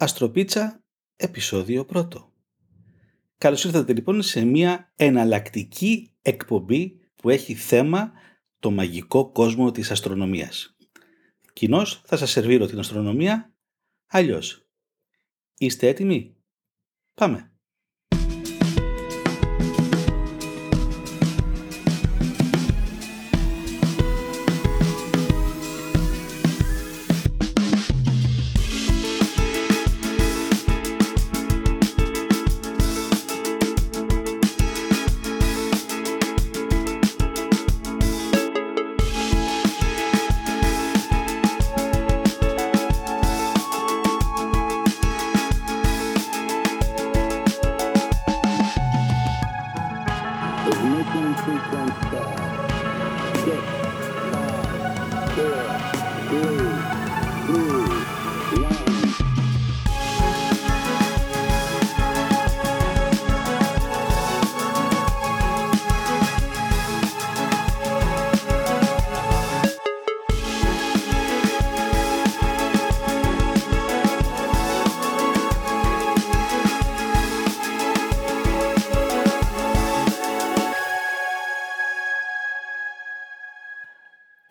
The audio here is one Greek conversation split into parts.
Αστροπίτσα, επεισόδιο πρώτο. Καλώς ήρθατε λοιπόν σε μια εναλλακτική εκπομπή που έχει θέμα το μαγικό κόσμο της αστρονομίας. Κοινώς θα σας σερβίρω την αστρονομία, αλλιώς. Είστε έτοιμοι; Πάμε! Ignition. Six, five, four, three,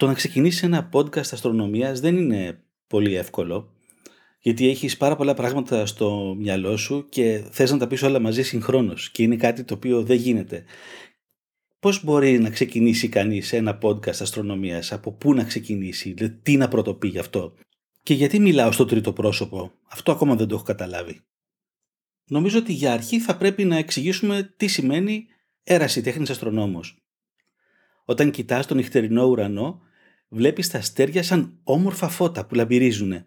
Το να ξεκινήσεις ένα podcast αστρονομίας δεν είναι πολύ εύκολο γιατί έχεις πάρα πολλά πράγματα στο μυαλό σου και θες να τα πεις όλα μαζί συγχρόνως και είναι κάτι το οποίο δεν γίνεται. Πώς μπορεί να ξεκινήσει κανείς ένα podcast αστρονομίας, από πού να ξεκινήσει, δηλαδή τι να πρωτοπεί γι' αυτό και γιατί μιλάω στο τρίτο πρόσωπο, αυτό ακόμα δεν το έχω καταλάβει. Νομίζω ότι για αρχή θα πρέπει να εξηγήσουμε τι σημαίνει έραση τέχνης αστρονόμος. Όταν κοιτάς τον νυχτερινό ουρανό, βλέπεις τα αστέρια σαν όμορφα φώτα που λαμπυρίζουν.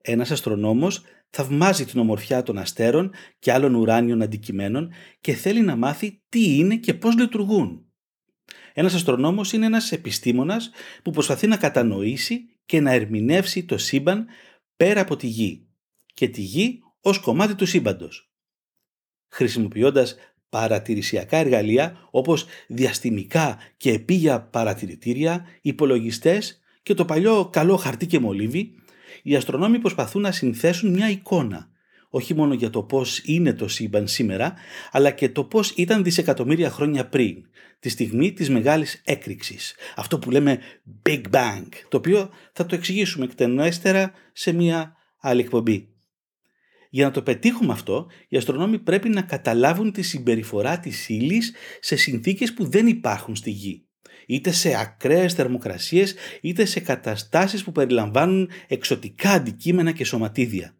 Ένας αστρονόμος θαυμάζει την ομορφιά των αστέρων και άλλων ουράνιων αντικειμένων και θέλει να μάθει τι είναι και πώς λειτουργούν. Ένας αστρονόμος είναι ένας επιστήμονας που προσπαθεί να κατανοήσει και να ερμηνεύσει το σύμπαν πέρα από τη Γη και τη Γη ως κομμάτι του σύμπαντος. Χρησιμοποιώντας παρατηρησιακά εργαλεία όπως διαστημικά και επίγεια παρατηρητήρια, υπολογιστές και το παλιό καλό χαρτί και μολύβι, οι αστρονόμοι προσπαθούν να συνθέσουν μια εικόνα, όχι μόνο για το πώς είναι το σύμπαν σήμερα, αλλά και το πώς ήταν δισεκατομμύρια χρόνια πριν, τη στιγμή της μεγάλης έκρηξης, αυτό που λέμε Big Bang, το οποίο θα το εξηγήσουμε εκτενέστερα σε μια άλλη εκπομπή. Για να το πετύχουμε αυτό, οι αστρονόμοι πρέπει να καταλάβουν τη συμπεριφορά της ύλης σε συνθήκες που δεν υπάρχουν στη Γη. Είτε σε ακραίες θερμοκρασίες, είτε σε καταστάσεις που περιλαμβάνουν εξωτικά αντικείμενα και σωματίδια.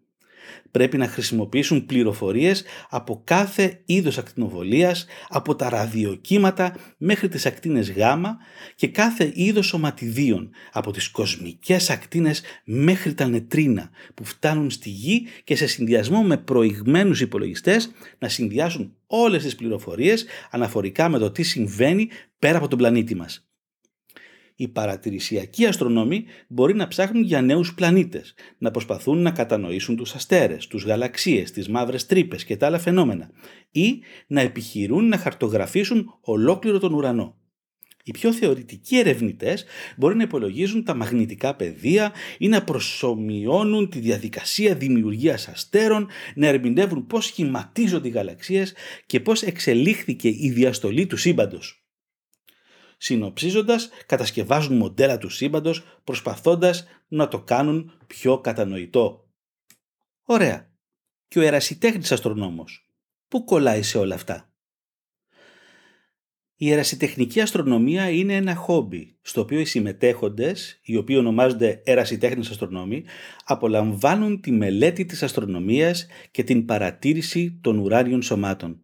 Πρέπει να χρησιμοποιήσουν πληροφορίες από κάθε είδος ακτινοβολίας, από τα ραδιοκύματα μέχρι τις ακτίνες Γ και κάθε είδος σωματιδίων, από τις κοσμικές ακτίνες μέχρι τα νετρίνα που φτάνουν στη Γη και σε συνδυασμό με προηγμένους υπολογιστές να συνδυάσουν όλες τις πληροφορίες αναφορικά με το τι συμβαίνει πέρα από τον πλανήτη μας οι παρατηρησιακοί αστρονόμοι μπορεί να ψάχνουν για νέους πλανήτες, να προσπαθούν να κατανοήσουν τους αστέρες, τους γαλαξίες, τις μαύρες τρύπες και τα άλλα φαινόμενα ή να επιχειρούν να χαρτογραφήσουν ολόκληρο τον ουρανό. Οι πιο θεωρητικοί ερευνητές μπορεί να υπολογίζουν τα μαγνητικά πεδία ή να προσωμιώνουν τη διαδικασία δημιουργίας αστέρων, να ερμηνεύουν πώς σχηματίζονται οι γαλαξίες και πώς εξελίχθηκε η διαστολή του σύμπαντος. Συνοψίζοντας, κατασκευάζουν μοντέλα του σύμπαντος προσπαθώντας να το κάνουν πιο κατανοητό. Ωραία. Και ο ερασιτέχνης αστρονόμος. Πού κολλάει σε όλα αυτά; Η ερασιτεχνική αστρονομία είναι ένα χόμπι, στο οποίο οι συμμετέχοντες, οι οποίοι ονομάζονται ερασιτέχνες αστρονόμοι, απολαμβάνουν τη μελέτη της αστρονομίας και την παρατήρηση των ουράνιων σωμάτων.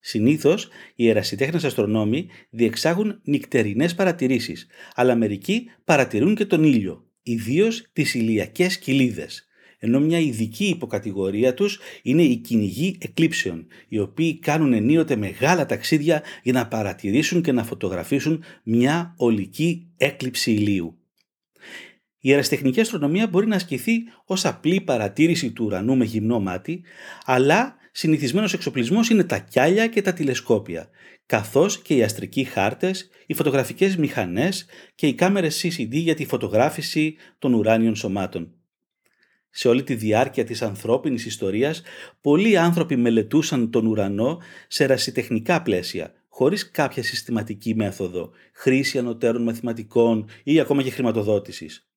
Συνήθως, οι ερασιτέχνες αστρονόμοι διεξάγουν νυκτερινές παρατηρήσεις, αλλά μερικοί παρατηρούν και τον ήλιο, ιδίως τις ηλιακές κοιλίδες, ενώ μια ειδική υποκατηγορία τους είναι οι κυνηγοί εκλήψεων, οι οποίοι κάνουν ενίοτε μεγάλα ταξίδια για να παρατηρήσουν και να φωτογραφίσουν μια ολική έκλειψη ηλίου. Η αεραστεχνική αστρονομία μπορεί να ασκηθεί ως απλή παρατήρηση του ουρανού με γυμνό μάτι, αλλά συνηθισμένος εξοπλισμός είναι τα κιάλια και τα τηλεσκόπια, καθώς και οι αστρικοί χάρτες, οι φωτογραφικές μηχανές και οι κάμερες CCD για τη φωτογράφηση των ουράνιων σωμάτων. Σε όλη τη διάρκεια της ανθρώπινης ιστορίας, πολλοί άνθρωποι μελετούσαν τον ουρανό σε ρασιτεχνικά πλαίσια, χωρίς κάποια συστηματική μέθοδο, χρήση ανωτέρων μαθηματικών ή ακόμα και χρηματοδότησης.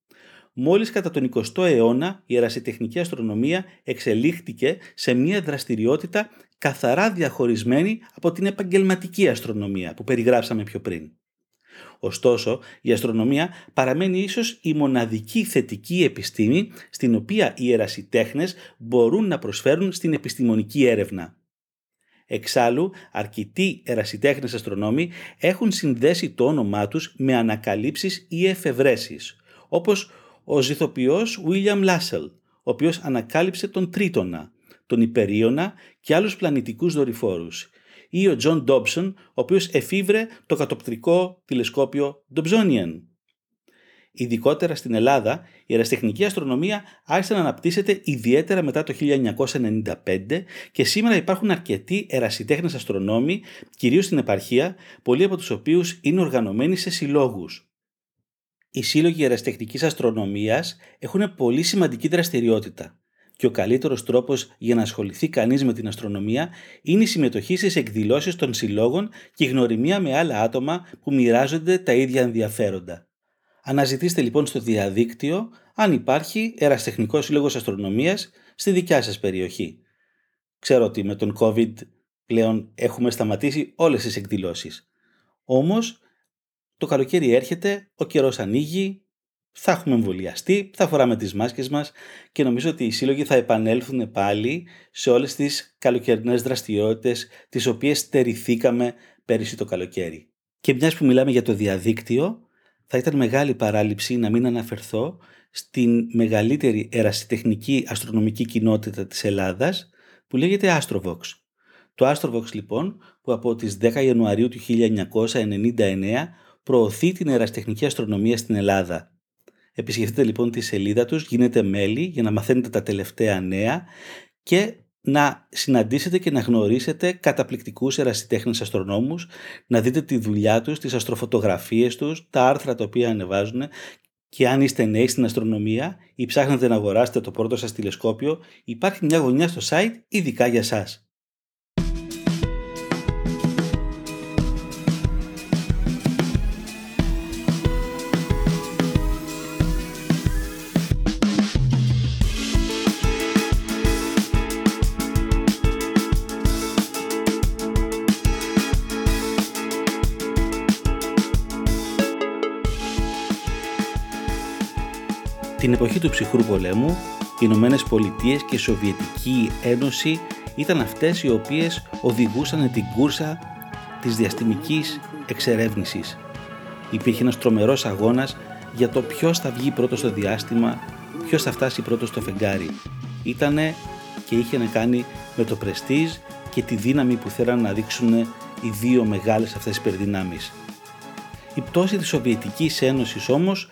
Μόλις κατά τον 20ο αιώνα η ερασιτεχνική αστρονομία εξελίχθηκε σε μια δραστηριότητα καθαρά διαχωρισμένη από την επαγγελματική αστρονομία που περιγράψαμε πιο πριν. Ωστόσο, η αστρονομία παραμένει ίσως η μοναδική θετική επιστήμη στην οποία οι ερασιτέχνες μπορούν να προσφέρουν στην επιστημονική έρευνα. Εξάλλου, αρκετοί ερασιτέχνες αστρονόμοι έχουν συνδέσει το όνομά τους με ανακαλύψεις ή εφευρέσεις, όπως ο ζυθοποιός William Lassell, ο οποίος ανακάλυψε τον Τρίτονα, τον Υπερίωνα και άλλους πλανητικούς δορυφόρους ή ο Τζον Ντόμπσον, ο οποίος εφηύρε το κατοπτρικό τηλεσκόπιο Dobsonian. Ειδικότερα στην Ελλάδα, η ερασιτεχνική αστρονομία άρχισε να αναπτύσσεται ιδιαίτερα μετά το 1995 και σήμερα υπάρχουν αρκετοί ερασιτέχνες αστρονόμοι, κυρίως στην επαρχία, πολλοί από τους οποίους είναι οργανωμένοι σε συλλόγους. Οι σύλλογοι εραστεχνικής αστρονομίας έχουν πολύ σημαντική δραστηριότητα και ο καλύτερος τρόπος για να ασχοληθεί κανείς με την αστρονομία είναι η συμμετοχή στις εκδηλώσεις των συλλόγων και η γνωριμία με άλλα άτομα που μοιράζονται τα ίδια ενδιαφέροντα. Αναζητήστε λοιπόν στο διαδίκτυο αν υπάρχει Εραστεχνικό Σύλλογος Αστρονομίας στη δικιά σας περιοχή. Ξέρω ότι με τον COVID πλέον έχουμε σταματήσει όλες τις εκδηλώσεις. Όμως το καλοκαίρι έρχεται, ο καιρός ανοίγει, θα έχουμε εμβολιαστεί, θα φοράμε τις μάσκες μας και νομίζω ότι οι σύλλογοι θα επανέλθουν πάλι σε όλες τις καλοκαιρινές δραστηριότητες τις οποίες στερηθήκαμε πέρυσι το καλοκαίρι. Και μιας που μιλάμε για το διαδίκτυο, θα ήταν μεγάλη παράληψη να μην αναφερθώ στην μεγαλύτερη ερασιτεχνική αστρονομική κοινότητα της Ελλάδας που λέγεται Astrovox. Το Astrovox λοιπόν που από τις 10 Ιανουαρίου του 1999 προωθεί την ερασιτεχνική αστρονομία στην Ελλάδα Επισκεφτείτε λοιπόν τη σελίδα τους, γίνετε μέλη για να μαθαίνετε τα τελευταία νέα και να συναντήσετε και να γνωρίσετε καταπληκτικούς ερασιτέχνες αστρονόμους, να δείτε τη δουλειά τους, τις αστροφωτογραφίες τους, τα άρθρα τα οποία ανεβάζουν και αν είστε νέοι στην αστρονομία ή ψάχνετε να αγοράσετε το πρώτο σας τηλεσκόπιο, υπάρχει μια γωνιά στο site ειδικά για σας. Την εποχή του ψυχρού πολέμου, οι Ηνωμένες Πολιτείες και η Σοβιετική Ένωση ήταν αυτές οι οποίες οδηγούσαν την κούρσα της διαστημικής εξερεύνησης. Υπήρχε ένας τρομερός αγώνας για το ποιος θα βγει πρώτος στο διάστημα, ποιος θα φτάσει πρώτος στο φεγγάρι. Ήτανε και είχε να κάνει με το πρεστίζ και τη δύναμη που θέλαν να δείξουν οι δύο μεγάλες αυτές υπερδυνάμεις. Η πτώση της Σοβιετικής Ένωσης όμως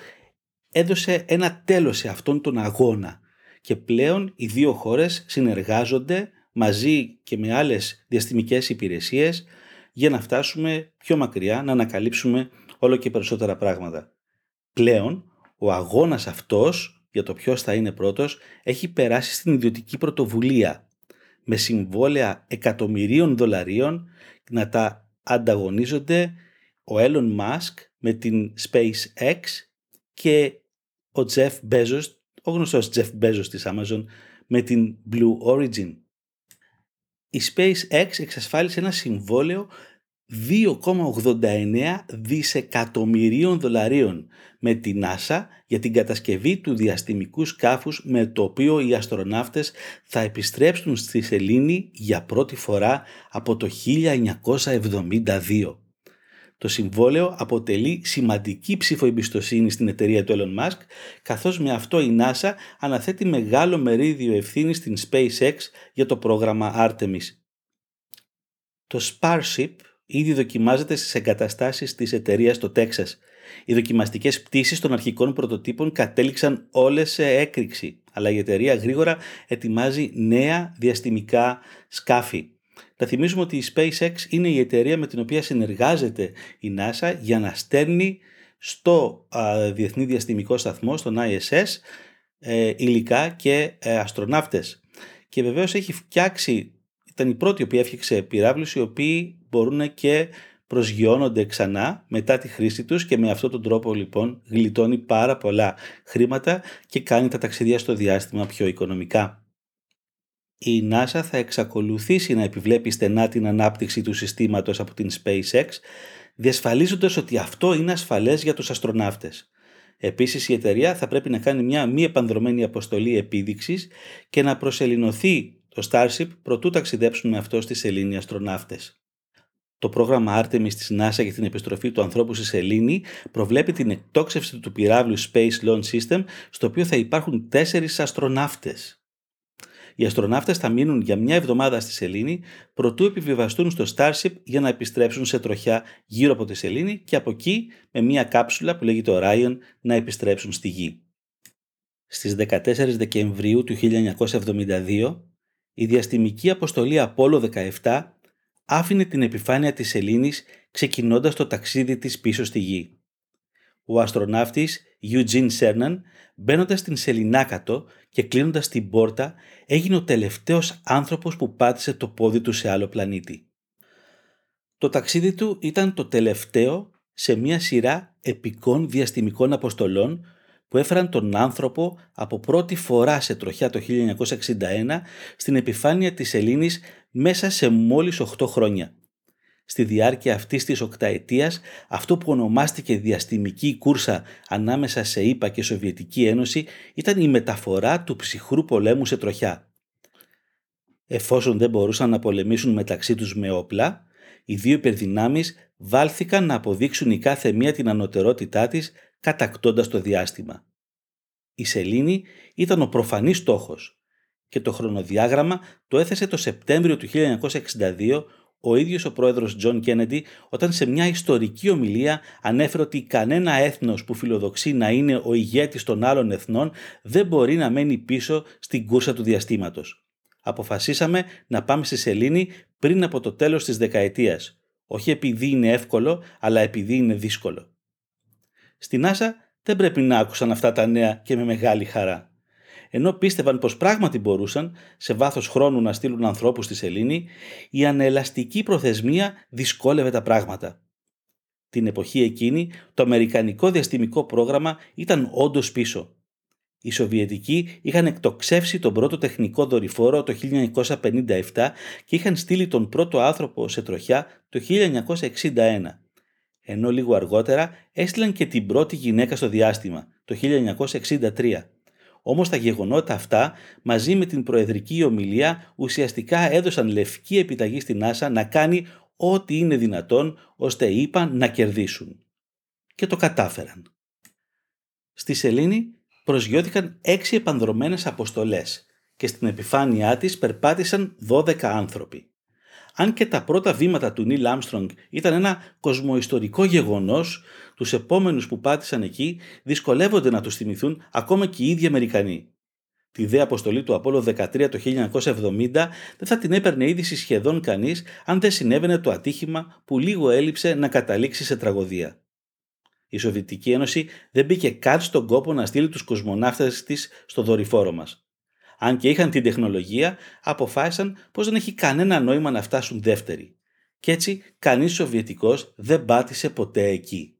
έδωσε ένα τέλος σε αυτόν τον αγώνα και πλέον οι δύο χώρες συνεργάζονται μαζί και με άλλες διαστημικές υπηρεσίες για να φτάσουμε πιο μακριά, να ανακαλύψουμε όλο και περισσότερα πράγματα. Πλέον, ο αγώνας αυτός για το ποιος θα είναι πρώτος έχει περάσει στην ιδιωτική πρωτοβουλία με συμβόλαια εκατομμυρίων δολαρίων να τα ανταγωνίζονται ο Elon Musk με την SpaceX και ο Jeff Bezos, ο γνωστός Jeff Bezos της Amazon, με την Blue Origin. Η SpaceX εξασφάλισε ένα συμβόλαιο 2,89 δισεκατομμυρίων δολαρίων με τη NASA για την κατασκευή του διαστημικού σκάφους με το οποίο οι αστροναύτες θα επιστρέψουν στη Σελήνη για πρώτη φορά από το 1972. Το συμβόλαιο αποτελεί σημαντική ψήφο εμπιστοσύνη στην εταιρεία του Elon Musk, καθώς με αυτό η NASA αναθέτει μεγάλο μερίδιο ευθύνης στην SpaceX για το πρόγραμμα Artemis. Το Starship ήδη δοκιμάζεται στις εγκαταστάσεις της εταιρείας στο Τέξας. Οι δοκιμαστικές πτήσεις των αρχικών πρωτοτύπων κατέληξαν όλες σε έκρηξη, αλλά η εταιρεία γρήγορα ετοιμάζει νέα διαστημικά σκάφη. Θα θυμίσουμε ότι η SpaceX είναι η εταιρεία με την οποία συνεργάζεται η NASA για να στέλνει στο Διεθνή Διαστημικό Σταθμό, στον ISS, ε, υλικά και ε, αστροναύτες. Και βεβαίως έχει φτιάξει, ήταν η πρώτη που έφτιαξε πυράβλους οι οποίοι μπορούν και προσγειώνονται ξανά μετά τη χρήση τους και με αυτόν τον τρόπο λοιπόν γλιτώνει πάρα πολλά χρήματα και κάνει τα ταξίδια στο διάστημα πιο οικονομικά. Η NASA θα εξακολουθήσει να επιβλέπει στενά την ανάπτυξη του συστήματος από την SpaceX, διασφαλίζοντας ότι αυτό είναι ασφαλές για τους αστροναύτες. Επίσης η εταιρεία θα πρέπει να κάνει μια μη επανδρομένη αποστολή επίδειξης και να προσελεινωθεί το Starship προτού ταξιδέψουν με αυτό στη σελήνη αστροναύτες. Το πρόγραμμα Artemis της NASA για την επιστροφή του ανθρώπου στη Σελήνη προβλέπει την εκτόξευση του πυράβλου Space Launch System, στο οποίο θα υπάρχουν τέσσερις αστροναύτες. Οι αστροναύτες θα μείνουν για μια εβδομάδα στη Σελήνη, προτού επιβιβαστούν στο Starship για να επιστρέψουν σε τροχιά γύρω από τη Σελήνη και από εκεί με μια κάψουλα που λέγεται Orion να επιστρέψουν στη Γη. Στις 14 Δεκεμβρίου του 1972, η διαστημική αποστολή Apollo 17 άφηνε την επιφάνεια της σελήνης ξεκινώντας το ταξίδι της πίσω στη γη. Ο αστροναύτης Eugene Cernan μπαίνοντας στην σεληνάκατο και κλείνοντας την πόρτα έγινε ο τελευταίος άνθρωπος που πάτησε το πόδι του σε άλλο πλανήτη. Το ταξίδι του ήταν το τελευταίο σε μια σειρά επικών διαστημικών αποστολών που έφεραν τον άνθρωπο από πρώτη φορά σε τροχιά το 1961 στην επιφάνεια της σελήνης μέσα σε μόλις 8 χρόνια. Στη διάρκεια αυτής της οκταετίας, αυτό που ονομάστηκε διαστημική κούρσα ανάμεσα σε ΗΠΑ και Σοβιετική Ένωση ήταν η μεταφορά του ψυχρού πολέμου σε τροχιά. Εφόσον δεν μπορούσαν να πολεμήσουν μεταξύ τους με όπλα, οι δύο υπερδυνάμεις βάλθηκαν να αποδείξουν η κάθε μία την ανωτερότητά της κατακτώντας το διάστημα. Η σελήνη ήταν ο προφανής στόχος και το χρονοδιάγραμμα το έθεσε το Σεπτέμβριο του 1962 ο ίδιος ο πρόεδρος Τζον Κέννεντι όταν σε μια ιστορική ομιλία ανέφερε ότι κανένα έθνος που φιλοδοξεί να είναι ο ηγέτης των άλλων εθνών δεν μπορεί να μένει πίσω στην κούρσα του διαστήματος. Αποφασίσαμε να πάμε στη σελήνη πριν από το τέλος της δεκαετίας. Όχι επειδή είναι εύκολο, αλλά επειδή είναι δύσκολο. Στην NASA δεν πρέπει να άκουσαν αυτά τα νέα και με μεγάλη χαρά ενώ πίστευαν πως πράγματι μπορούσαν σε βάθος χρόνου να στείλουν ανθρώπους στη σελήνη, η ανελαστική προθεσμία δυσκόλευε τα πράγματα. Την εποχή εκείνη το αμερικανικό διαστημικό πρόγραμμα ήταν όντως πίσω. Οι Σοβιετικοί είχαν εκτοξεύσει τον πρώτο τεχνικό δορυφόρο το 1957 και είχαν στείλει τον πρώτο άνθρωπο σε τροχιά το 1961 ενώ λίγο αργότερα έστειλαν και την πρώτη γυναίκα στο διάστημα, το 1963. Όμως τα γεγονότα αυτά μαζί με την προεδρική ομιλία ουσιαστικά έδωσαν λευκή επιταγή στην NASA να κάνει ό,τι είναι δυνατόν ώστε είπαν να κερδίσουν. Και το κατάφεραν. Στη Σελήνη προσγειώθηκαν έξι επανδρομένες αποστολές και στην επιφάνειά της περπάτησαν 12 άνθρωποι. Αν και τα πρώτα βήματα του Νίλ Άμστρονγκ ήταν ένα κοσμοϊστορικό γεγονός, τους επόμενους που πάτησαν εκεί δυσκολεύονται να τους θυμηθούν ακόμα και οι ίδιοι Αμερικανοί. Τη δε αποστολή του Απόλλω 13 το 1970 δεν θα την έπαιρνε είδηση σχεδόν κανείς αν δεν συνέβαινε το ατύχημα που λίγο έλειψε να καταλήξει σε τραγωδία. Η Σοβιετική Ένωση δεν μπήκε καν στον κόπο να στείλει τους κοσμοναύτες της στο δορυφόρο μας αν και είχαν την τεχνολογία, αποφάσισαν πως δεν έχει κανένα νόημα να φτάσουν δεύτεροι. Κι έτσι κανείς Σοβιετικός δεν πάτησε ποτέ εκεί.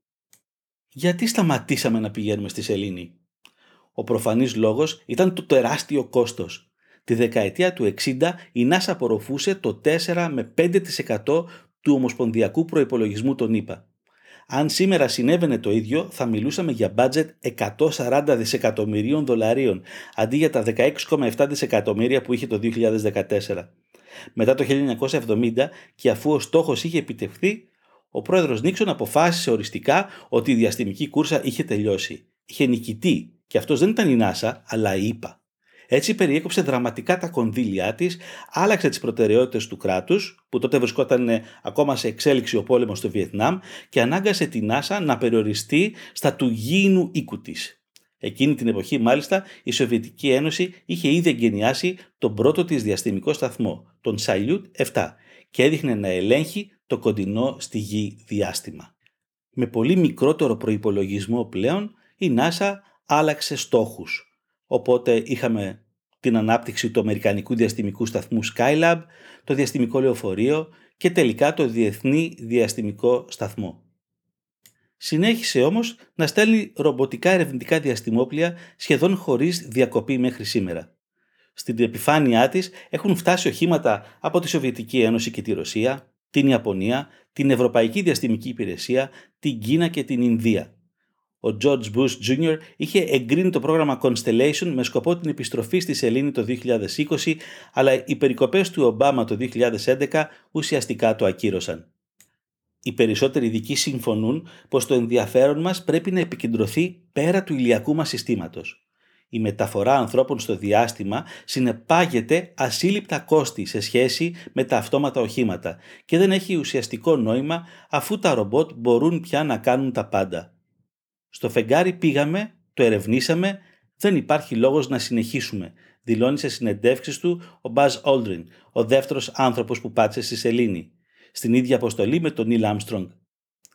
Γιατί σταματήσαμε να πηγαίνουμε στη Σελήνη; Ο προφανής λόγος ήταν το τεράστιο κόστος. Τη δεκαετία του 60 η NASA απορροφούσε το 4 με 5% του ομοσπονδιακού προϋπολογισμού των ΗΠΑ. Αν σήμερα συνέβαινε το ίδιο, θα μιλούσαμε για budget 140 δισεκατομμυρίων δολαρίων, αντί για τα 16,7 δισεκατομμύρια που είχε το 2014. Μετά το 1970 και αφού ο στόχος είχε επιτευχθεί, ο πρόεδρος Νίξον αποφάσισε οριστικά ότι η διαστημική κούρσα είχε τελειώσει. Είχε νικητή και αυτός δεν ήταν η NASA, αλλά η ΙΠΑ. Έτσι περιέκοψε δραματικά τα κονδύλια της, άλλαξε τις προτεραιότητες του κράτους, που τότε βρισκόταν ε, ακόμα σε εξέλιξη ο πόλεμος στο Βιετνάμ, και ανάγκασε την NASA να περιοριστεί στα του γήινου οίκου της. Εκείνη την εποχή, μάλιστα, η Σοβιετική Ένωση είχε ήδη εγκαινιάσει τον πρώτο της διαστημικό σταθμό, τον Salyut 7, και έδειχνε να ελέγχει το κοντινό στη γη διάστημα. Με πολύ μικρότερο προϋπολογισμό πλέον, η NASA άλλαξε στόχους Οπότε είχαμε την ανάπτυξη του Αμερικανικού Διαστημικού Σταθμού Skylab, το Διαστημικό Λεωφορείο και τελικά το Διεθνή Διαστημικό Σταθμό. Συνέχισε όμως να στέλνει ρομποτικά ερευνητικά διαστημόπλια σχεδόν χωρίς διακοπή μέχρι σήμερα. Στην επιφάνειά της έχουν φτάσει οχήματα από τη Σοβιετική Ένωση και τη Ρωσία, την Ιαπωνία, την Ευρωπαϊκή Διαστημική Υπηρεσία, την Κίνα και την Ινδία. Ο George Bush Jr. είχε εγκρίνει το πρόγραμμα Constellation με σκοπό την επιστροφή στη Σελήνη το 2020, αλλά οι περικοπές του Ομπάμα το 2011 ουσιαστικά το ακύρωσαν. Οι περισσότεροι ειδικοί συμφωνούν πως το ενδιαφέρον μας πρέπει να επικεντρωθεί πέρα του ηλιακού μας συστήματος. Η μεταφορά ανθρώπων στο διάστημα συνεπάγεται ασύλληπτα κόστη σε σχέση με τα αυτόματα οχήματα και δεν έχει ουσιαστικό νόημα αφού τα ρομπότ μπορούν πια να κάνουν τα πάντα. Στο φεγγάρι πήγαμε, το ερευνήσαμε, δεν υπάρχει λόγος να συνεχίσουμε, δηλώνει σε συνεντεύξεις του ο Μπάζ Όλτριν, ο δεύτερος άνθρωπος που πάτησε στη Σελήνη στην ίδια αποστολή με τον Νίλ Άμστρονγκ.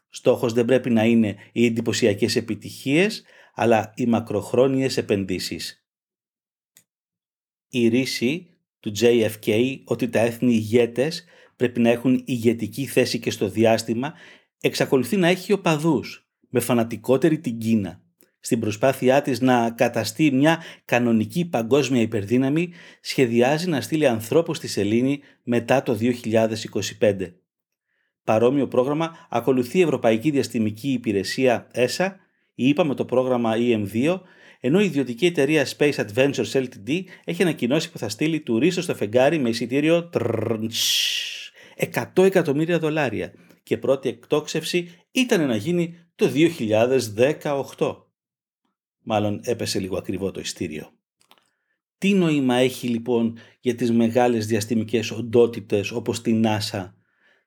Στόχος δεν πρέπει να είναι οι εντυπωσιακές επιτυχίες, αλλά οι μακροχρόνιες επενδύσεις. Η ρίση του JFK ότι τα έθνη ηγέτες πρέπει να έχουν ηγετική θέση και στο διάστημα εξακολουθεί να έχει οπαδούς, με φανατικότερη την Κίνα. Στην προσπάθειά της να καταστεί μια κανονική παγκόσμια υπερδύναμη, σχεδιάζει να στείλει ανθρώπους στη Σελήνη μετά το 2025. Παρόμοιο πρόγραμμα ακολουθεί η Ευρωπαϊκή Διαστημική Υπηρεσία ESA, η ΕΠΑ με το πρόγραμμα EM2, ενώ η ιδιωτική εταιρεία Space Adventures Ltd έχει ανακοινώσει που θα στείλει τουρίστες στο φεγγάρι με εισιτήριο 100 εκατομμύρια δολάρια και πρώτη εκτόξευση ήταν να γίνει το 2018. Μάλλον έπεσε λίγο ακριβό το ειστήριο. Τι νόημα έχει λοιπόν για τις μεγάλες διαστημικές οντότητες όπως την NASA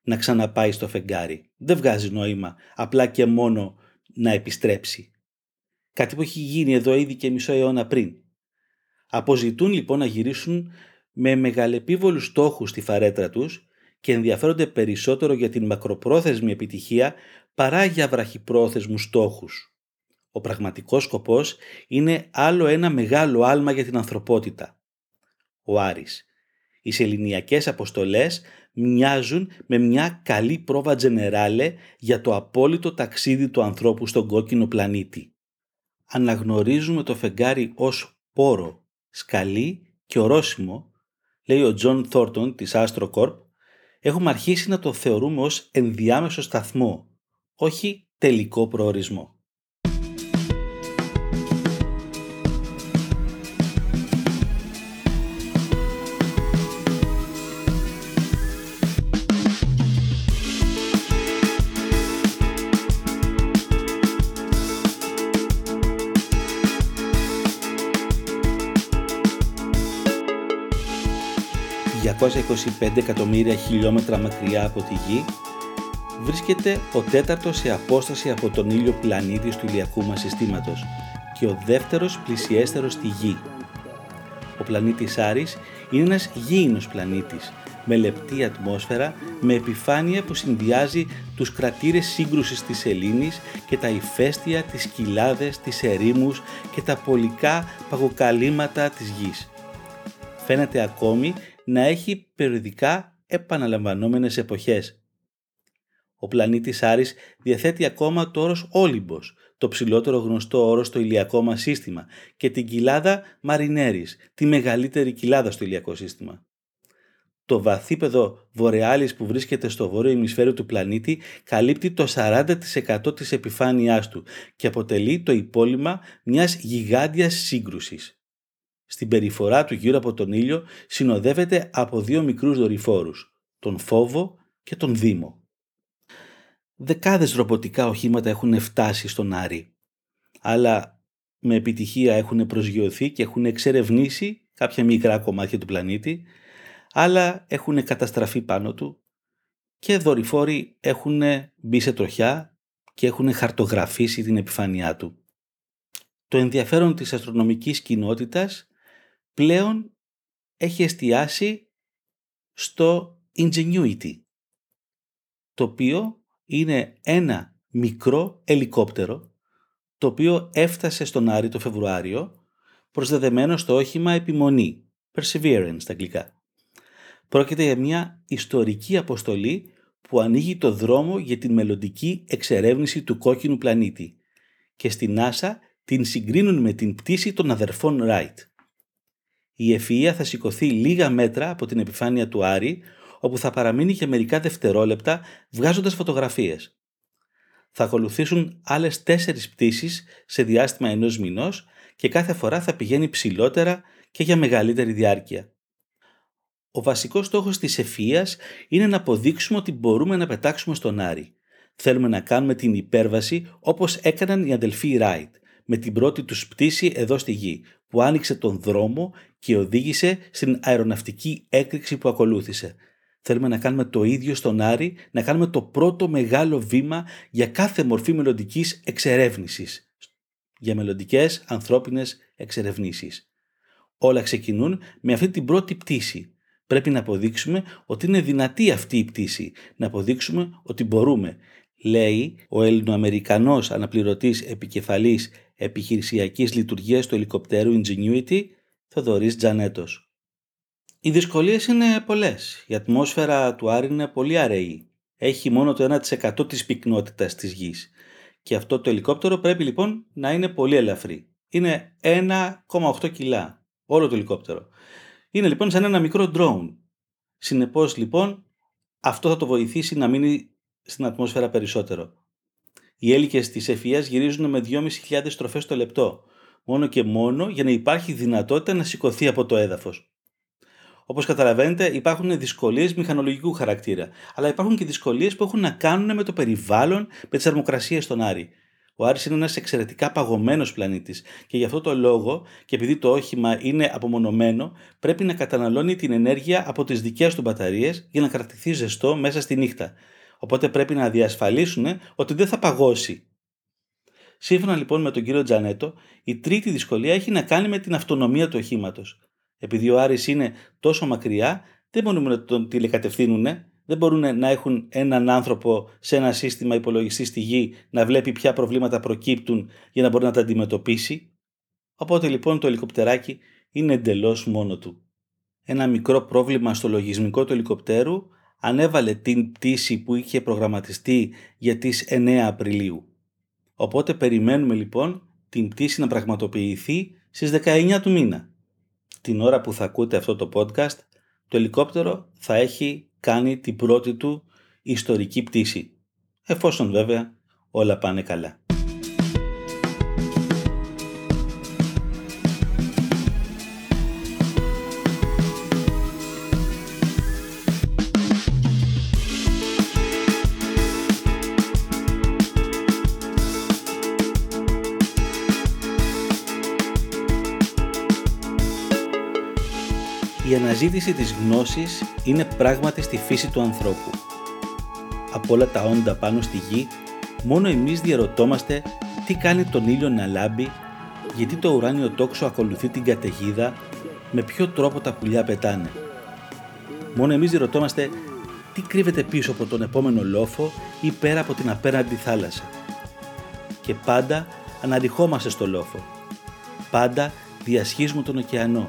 να ξαναπάει στο φεγγάρι; Δεν βγάζει νόημα απλά και μόνο να επιστρέψει. Κάτι που έχει γίνει εδώ ήδη και μισό αιώνα πριν. Αποζητούν λοιπόν να γυρίσουν με μεγαλεπίβολους στόχους στη φαρέτρα τους και ενδιαφέρονται περισσότερο για την μακροπρόθεσμη επιτυχία παρά για βραχυπρόθεσμους στόχους. Ο πραγματικός σκοπός είναι άλλο ένα μεγάλο άλμα για την ανθρωπότητα. Ο Άρης. Οι σεληνιακές αποστολές μοιάζουν με μια καλή πρόβα τζενεράλε για το απόλυτο ταξίδι του ανθρώπου στον κόκκινο πλανήτη. Αναγνωρίζουμε το φεγγάρι ως πόρο, σκαλί και ορόσημο, λέει ο Τζον Θόρτον της Astrocorp, έχουμε αρχίσει να το θεωρούμε ως ενδιάμεσο σταθμό, όχι τελικό προορισμό. 225 εκατομμύρια χιλιόμετρα μακριά από τη Γη, βρίσκεται ο τέταρτος σε απόσταση από τον ήλιο πλανήτης του ηλιακού μας συστήματος και ο δεύτερος πλησιέστερος στη Γη. Ο πλανήτης Άρης είναι ένας γήινος πλανήτης με λεπτή ατμόσφαιρα, με επιφάνεια που συνδυάζει τους κρατήρες σύγκρουσης της Ελλήνης και τα ηφαίστεια, τις κοιλάδες, τις ερήμους και τα πολικά παγοκαλύματα της γης. Φαίνεται ακόμη να έχει περιοδικά επαναλαμβανόμενες εποχές. Ο πλανήτης Άρης διαθέτει ακόμα το όρος Όλυμπος, το ψηλότερο γνωστό όρο στο ηλιακό μας σύστημα και την κοιλάδα Μαρινέρης, τη μεγαλύτερη κοιλάδα στο ηλιακό σύστημα. Το βαθύπεδο Βορεάλης που βρίσκεται στο βόρειο ημισφαίριο του πλανήτη καλύπτει το 40% της επιφάνειάς του και αποτελεί το υπόλοιμα μιας γιγάντιας σύγκρουσης στην περιφορά του γύρω από τον ήλιο συνοδεύεται από δύο μικρούς δορυφόρους, τον Φόβο και τον Δήμο. Δεκάδες ρομποτικά οχήματα έχουν φτάσει στον Άρη, αλλά με επιτυχία έχουν προσγειωθεί και έχουν εξερευνήσει κάποια μικρά κομμάτια του πλανήτη, άλλα έχουν καταστραφεί πάνω του και δορυφόροι έχουν μπει σε τροχιά και έχουν χαρτογραφήσει την επιφάνειά του. Το ενδιαφέρον της αστρονομικής κοινότητας πλέον έχει εστιάσει στο Ingenuity, το οποίο είναι ένα μικρό ελικόπτερο το οποίο έφτασε στον Άρη το Φεβρουάριο προσδεδεμένο στο όχημα επιμονή, perseverance στα αγγλικά. Πρόκειται για μια ιστορική αποστολή που ανοίγει το δρόμο για την μελλοντική εξερεύνηση του κόκκινου πλανήτη και στη NASA την συγκρίνουν με την πτήση των αδερφών Wright. Η ευφυΐα θα σηκωθεί λίγα μέτρα από την επιφάνεια του Άρη, όπου θα παραμείνει για μερικά δευτερόλεπτα βγάζοντας φωτογραφίες. Θα ακολουθήσουν άλλες τέσσερις πτήσεις σε διάστημα ενός μηνός και κάθε φορά θα πηγαίνει ψηλότερα και για μεγαλύτερη διάρκεια. Ο βασικός στόχος της ευφυΐας είναι να αποδείξουμε ότι μπορούμε να πετάξουμε στον Άρη. Θέλουμε να κάνουμε την υπέρβαση όπως έκαναν οι αδελφοί Ράιτ με την πρώτη τους πτήση εδώ στη γη που άνοιξε τον δρόμο και οδήγησε στην αεροναυτική έκρηξη που ακολούθησε. Θέλουμε να κάνουμε το ίδιο στον Άρη, να κάνουμε το πρώτο μεγάλο βήμα για κάθε μορφή μελλοντικής εξερεύνησης. Για μελλοντικές ανθρώπινες εξερευνήσεις. Όλα ξεκινούν με αυτή την πρώτη πτήση. Πρέπει να αποδείξουμε ότι είναι δυνατή αυτή η πτήση. Να αποδείξουμε ότι μπορούμε. Λέει ο Ελληνοαμερικανός αναπληρωτής επικεφαλής επιχειρησιακής λειτουργίας του ελικοπτέρου Ingenuity, Θοδωρής Τζανέτος. Οι δυσκολίες είναι πολλές. Η ατμόσφαιρα του Άρη είναι πολύ αραιή. Έχει μόνο το 1% της πυκνότητας της γης. Και αυτό το ελικόπτερο πρέπει λοιπόν να είναι πολύ ελαφρύ. Είναι 1,8 κιλά όλο το ελικόπτερο. Είναι λοιπόν σαν ένα μικρό drone. Συνεπώς λοιπόν αυτό θα το βοηθήσει να μείνει στην ατμόσφαιρα περισσότερο. Οι έλικες της ευφυΐας γυρίζουν με 2.500 στροφές το λεπτό, μόνο και μόνο για να υπάρχει δυνατότητα να σηκωθεί από το έδαφος. Όπως καταλαβαίνετε υπάρχουν δυσκολίες μηχανολογικού χαρακτήρα, αλλά υπάρχουν και δυσκολίες που έχουν να κάνουν με το περιβάλλον, με τις θερμοκρασίες στον Άρη. Ο Άρης είναι ένας εξαιρετικά παγωμένος πλανήτης και γι' αυτό το λόγο και επειδή το όχημα είναι απομονωμένο πρέπει να καταναλώνει την ενέργεια από τις δικές του μπαταρίες για να κρατηθεί ζεστό μέσα στη νύχτα. Οπότε πρέπει να διασφαλίσουν ότι δεν θα παγώσει. Σύμφωνα λοιπόν με τον κύριο Τζανέτο, η τρίτη δυσκολία έχει να κάνει με την αυτονομία του οχήματος. Επειδή ο Άρης είναι τόσο μακριά, δεν μπορούμε να τον τηλεκατευθύνουν, δεν μπορούν να έχουν έναν άνθρωπο σε ένα σύστημα υπολογιστή στη γη να βλέπει ποια προβλήματα προκύπτουν για να μπορεί να τα αντιμετωπίσει. Οπότε λοιπόν το ελικοπτεράκι είναι εντελώς μόνο του. Ένα μικρό πρόβλημα στο λογισμικό του ελικοπτέρου ανέβαλε την πτήση που είχε προγραμματιστεί για τις 9 Απριλίου. Οπότε περιμένουμε λοιπόν την πτήση να πραγματοποιηθεί στις 19 του μήνα. Την ώρα που θα ακούτε αυτό το podcast, το ελικόπτερο θα έχει κάνει την πρώτη του ιστορική πτήση. Εφόσον βέβαια όλα πάνε καλά. Αναζήτηση της γνώσης είναι πράγματι στη φύση του ανθρώπου. Από όλα τα όντα πάνω στη γη, μόνο εμείς διαρωτόμαστε τι κάνει τον ήλιο να λάμπει, γιατί το ουράνιο τόξο ακολουθεί την καταιγίδα, με ποιο τρόπο τα πουλιά πετάνε. Μόνο εμείς διαρωτόμαστε τι κρύβεται πίσω από τον επόμενο λόφο ή πέρα από την απέναντι θάλασσα. Και πάντα αναρριχόμαστε στο λόφο. Πάντα διασχίζουμε τον ωκεανό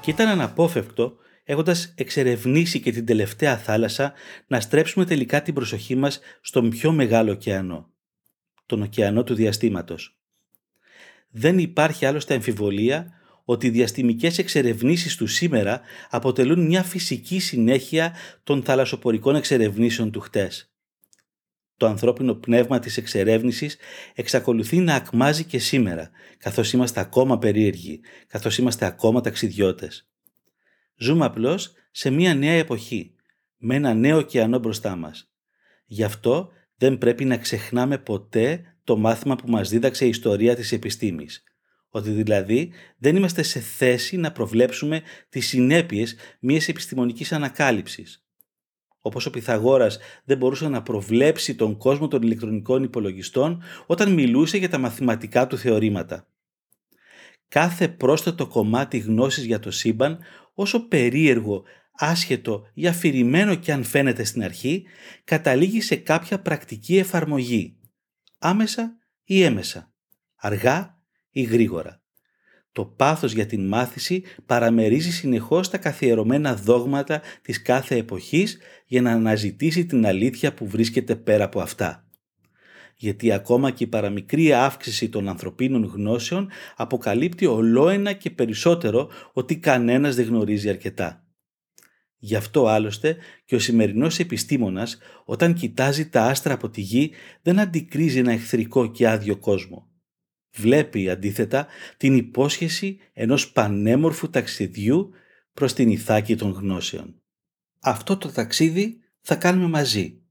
και ήταν αναπόφευκτο έχοντας εξερευνήσει και την τελευταία θάλασσα να στρέψουμε τελικά την προσοχή μας στον πιο μεγάλο ωκεανό, τον ωκεανό του διαστήματος. Δεν υπάρχει άλλωστε αμφιβολία ότι οι διαστημικές εξερευνήσεις του σήμερα αποτελούν μια φυσική συνέχεια των θαλασσοπορικών εξερευνήσεων του χτες. Το ανθρώπινο πνεύμα της εξερεύνησης εξακολουθεί να ακμάζει και σήμερα, καθώς είμαστε ακόμα περίεργοι, καθώς είμαστε ακόμα ταξιδιώτες. Ζούμε απλώς σε μια νέα εποχή, με ένα νέο ωκεανό μπροστά μας. Γι' αυτό δεν πρέπει να ξεχνάμε ποτέ το μάθημα που μας δίδαξε η ιστορία της επιστήμης. Ότι δηλαδή δεν είμαστε σε θέση να προβλέψουμε τις συνέπειες μιας επιστημονικής ανακάλυψης όπως ο Πυθαγόρας δεν μπορούσε να προβλέψει τον κόσμο των ηλεκτρονικών υπολογιστών όταν μιλούσε για τα μαθηματικά του θεωρήματα. Κάθε πρόσθετο κομμάτι γνώσης για το σύμπαν, όσο περίεργο, άσχετο ή αφηρημένο και αν φαίνεται στην αρχή, καταλήγει σε κάποια πρακτική εφαρμογή, άμεσα ή έμεσα, αργά ή γρήγορα. Το πάθος για την μάθηση παραμερίζει συνεχώς τα καθιερωμένα δόγματα της κάθε εποχής για να αναζητήσει την αλήθεια που βρίσκεται πέρα από αυτά. Γιατί ακόμα και η παραμικρή αύξηση των ανθρωπίνων γνώσεων αποκαλύπτει ολόενα και περισσότερο ότι κανένας δεν γνωρίζει αρκετά. Γι' αυτό άλλωστε και ο σημερινός επιστήμονας όταν κοιτάζει τα άστρα από τη γη δεν αντικρίζει ένα εχθρικό και άδειο κόσμο. Βλέπει αντίθετα την υπόσχεση ενός πανέμορφου ταξιδιού προς την Ιθάκη των γνώσεων. Αυτό το ταξίδι θα κάνουμε μαζί.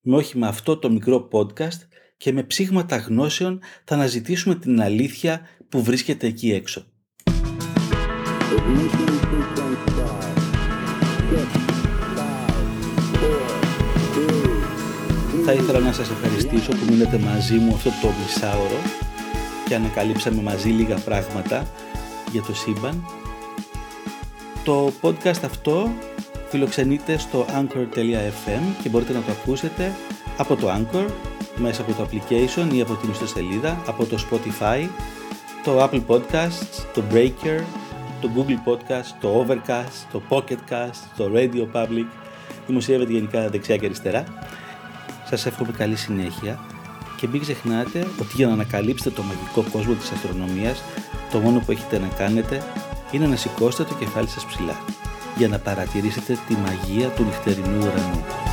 Με όχι με αυτό το μικρό podcast και με ψήγματα γνώσεων θα αναζητήσουμε την αλήθεια που βρίσκεται εκεί έξω. Ignition sequence start. Six, five, four, three, Θα ήθελα να σας ευχαριστήσω που μείνετε μαζί μου αυτό το μισάωρο και ανακαλύψαμε μαζί λίγα πράγματα για το σύμπαν. Το podcast αυτό φιλοξενείται στο anchor.fm και μπορείτε να το ακούσετε από το Anchor, μέσα από το application ή από την ιστοσελίδα, από το Spotify, το Apple Podcasts, το Breaker, το Google Podcast, το Overcast, το Pocketcast, το Radio Public. Δημοσιεύεται γενικά δεξιά και αριστερά. Σας εύχομαι καλή συνέχεια και μην ξεχνάτε ότι για να ανακαλύψετε το μαγικό κόσμο της αστρονομίας το μόνο που έχετε να κάνετε είναι να σηκώσετε το κεφάλι σας ψηλά για να παρατηρήσετε τη μαγεία του νυχτερινού ουρανού.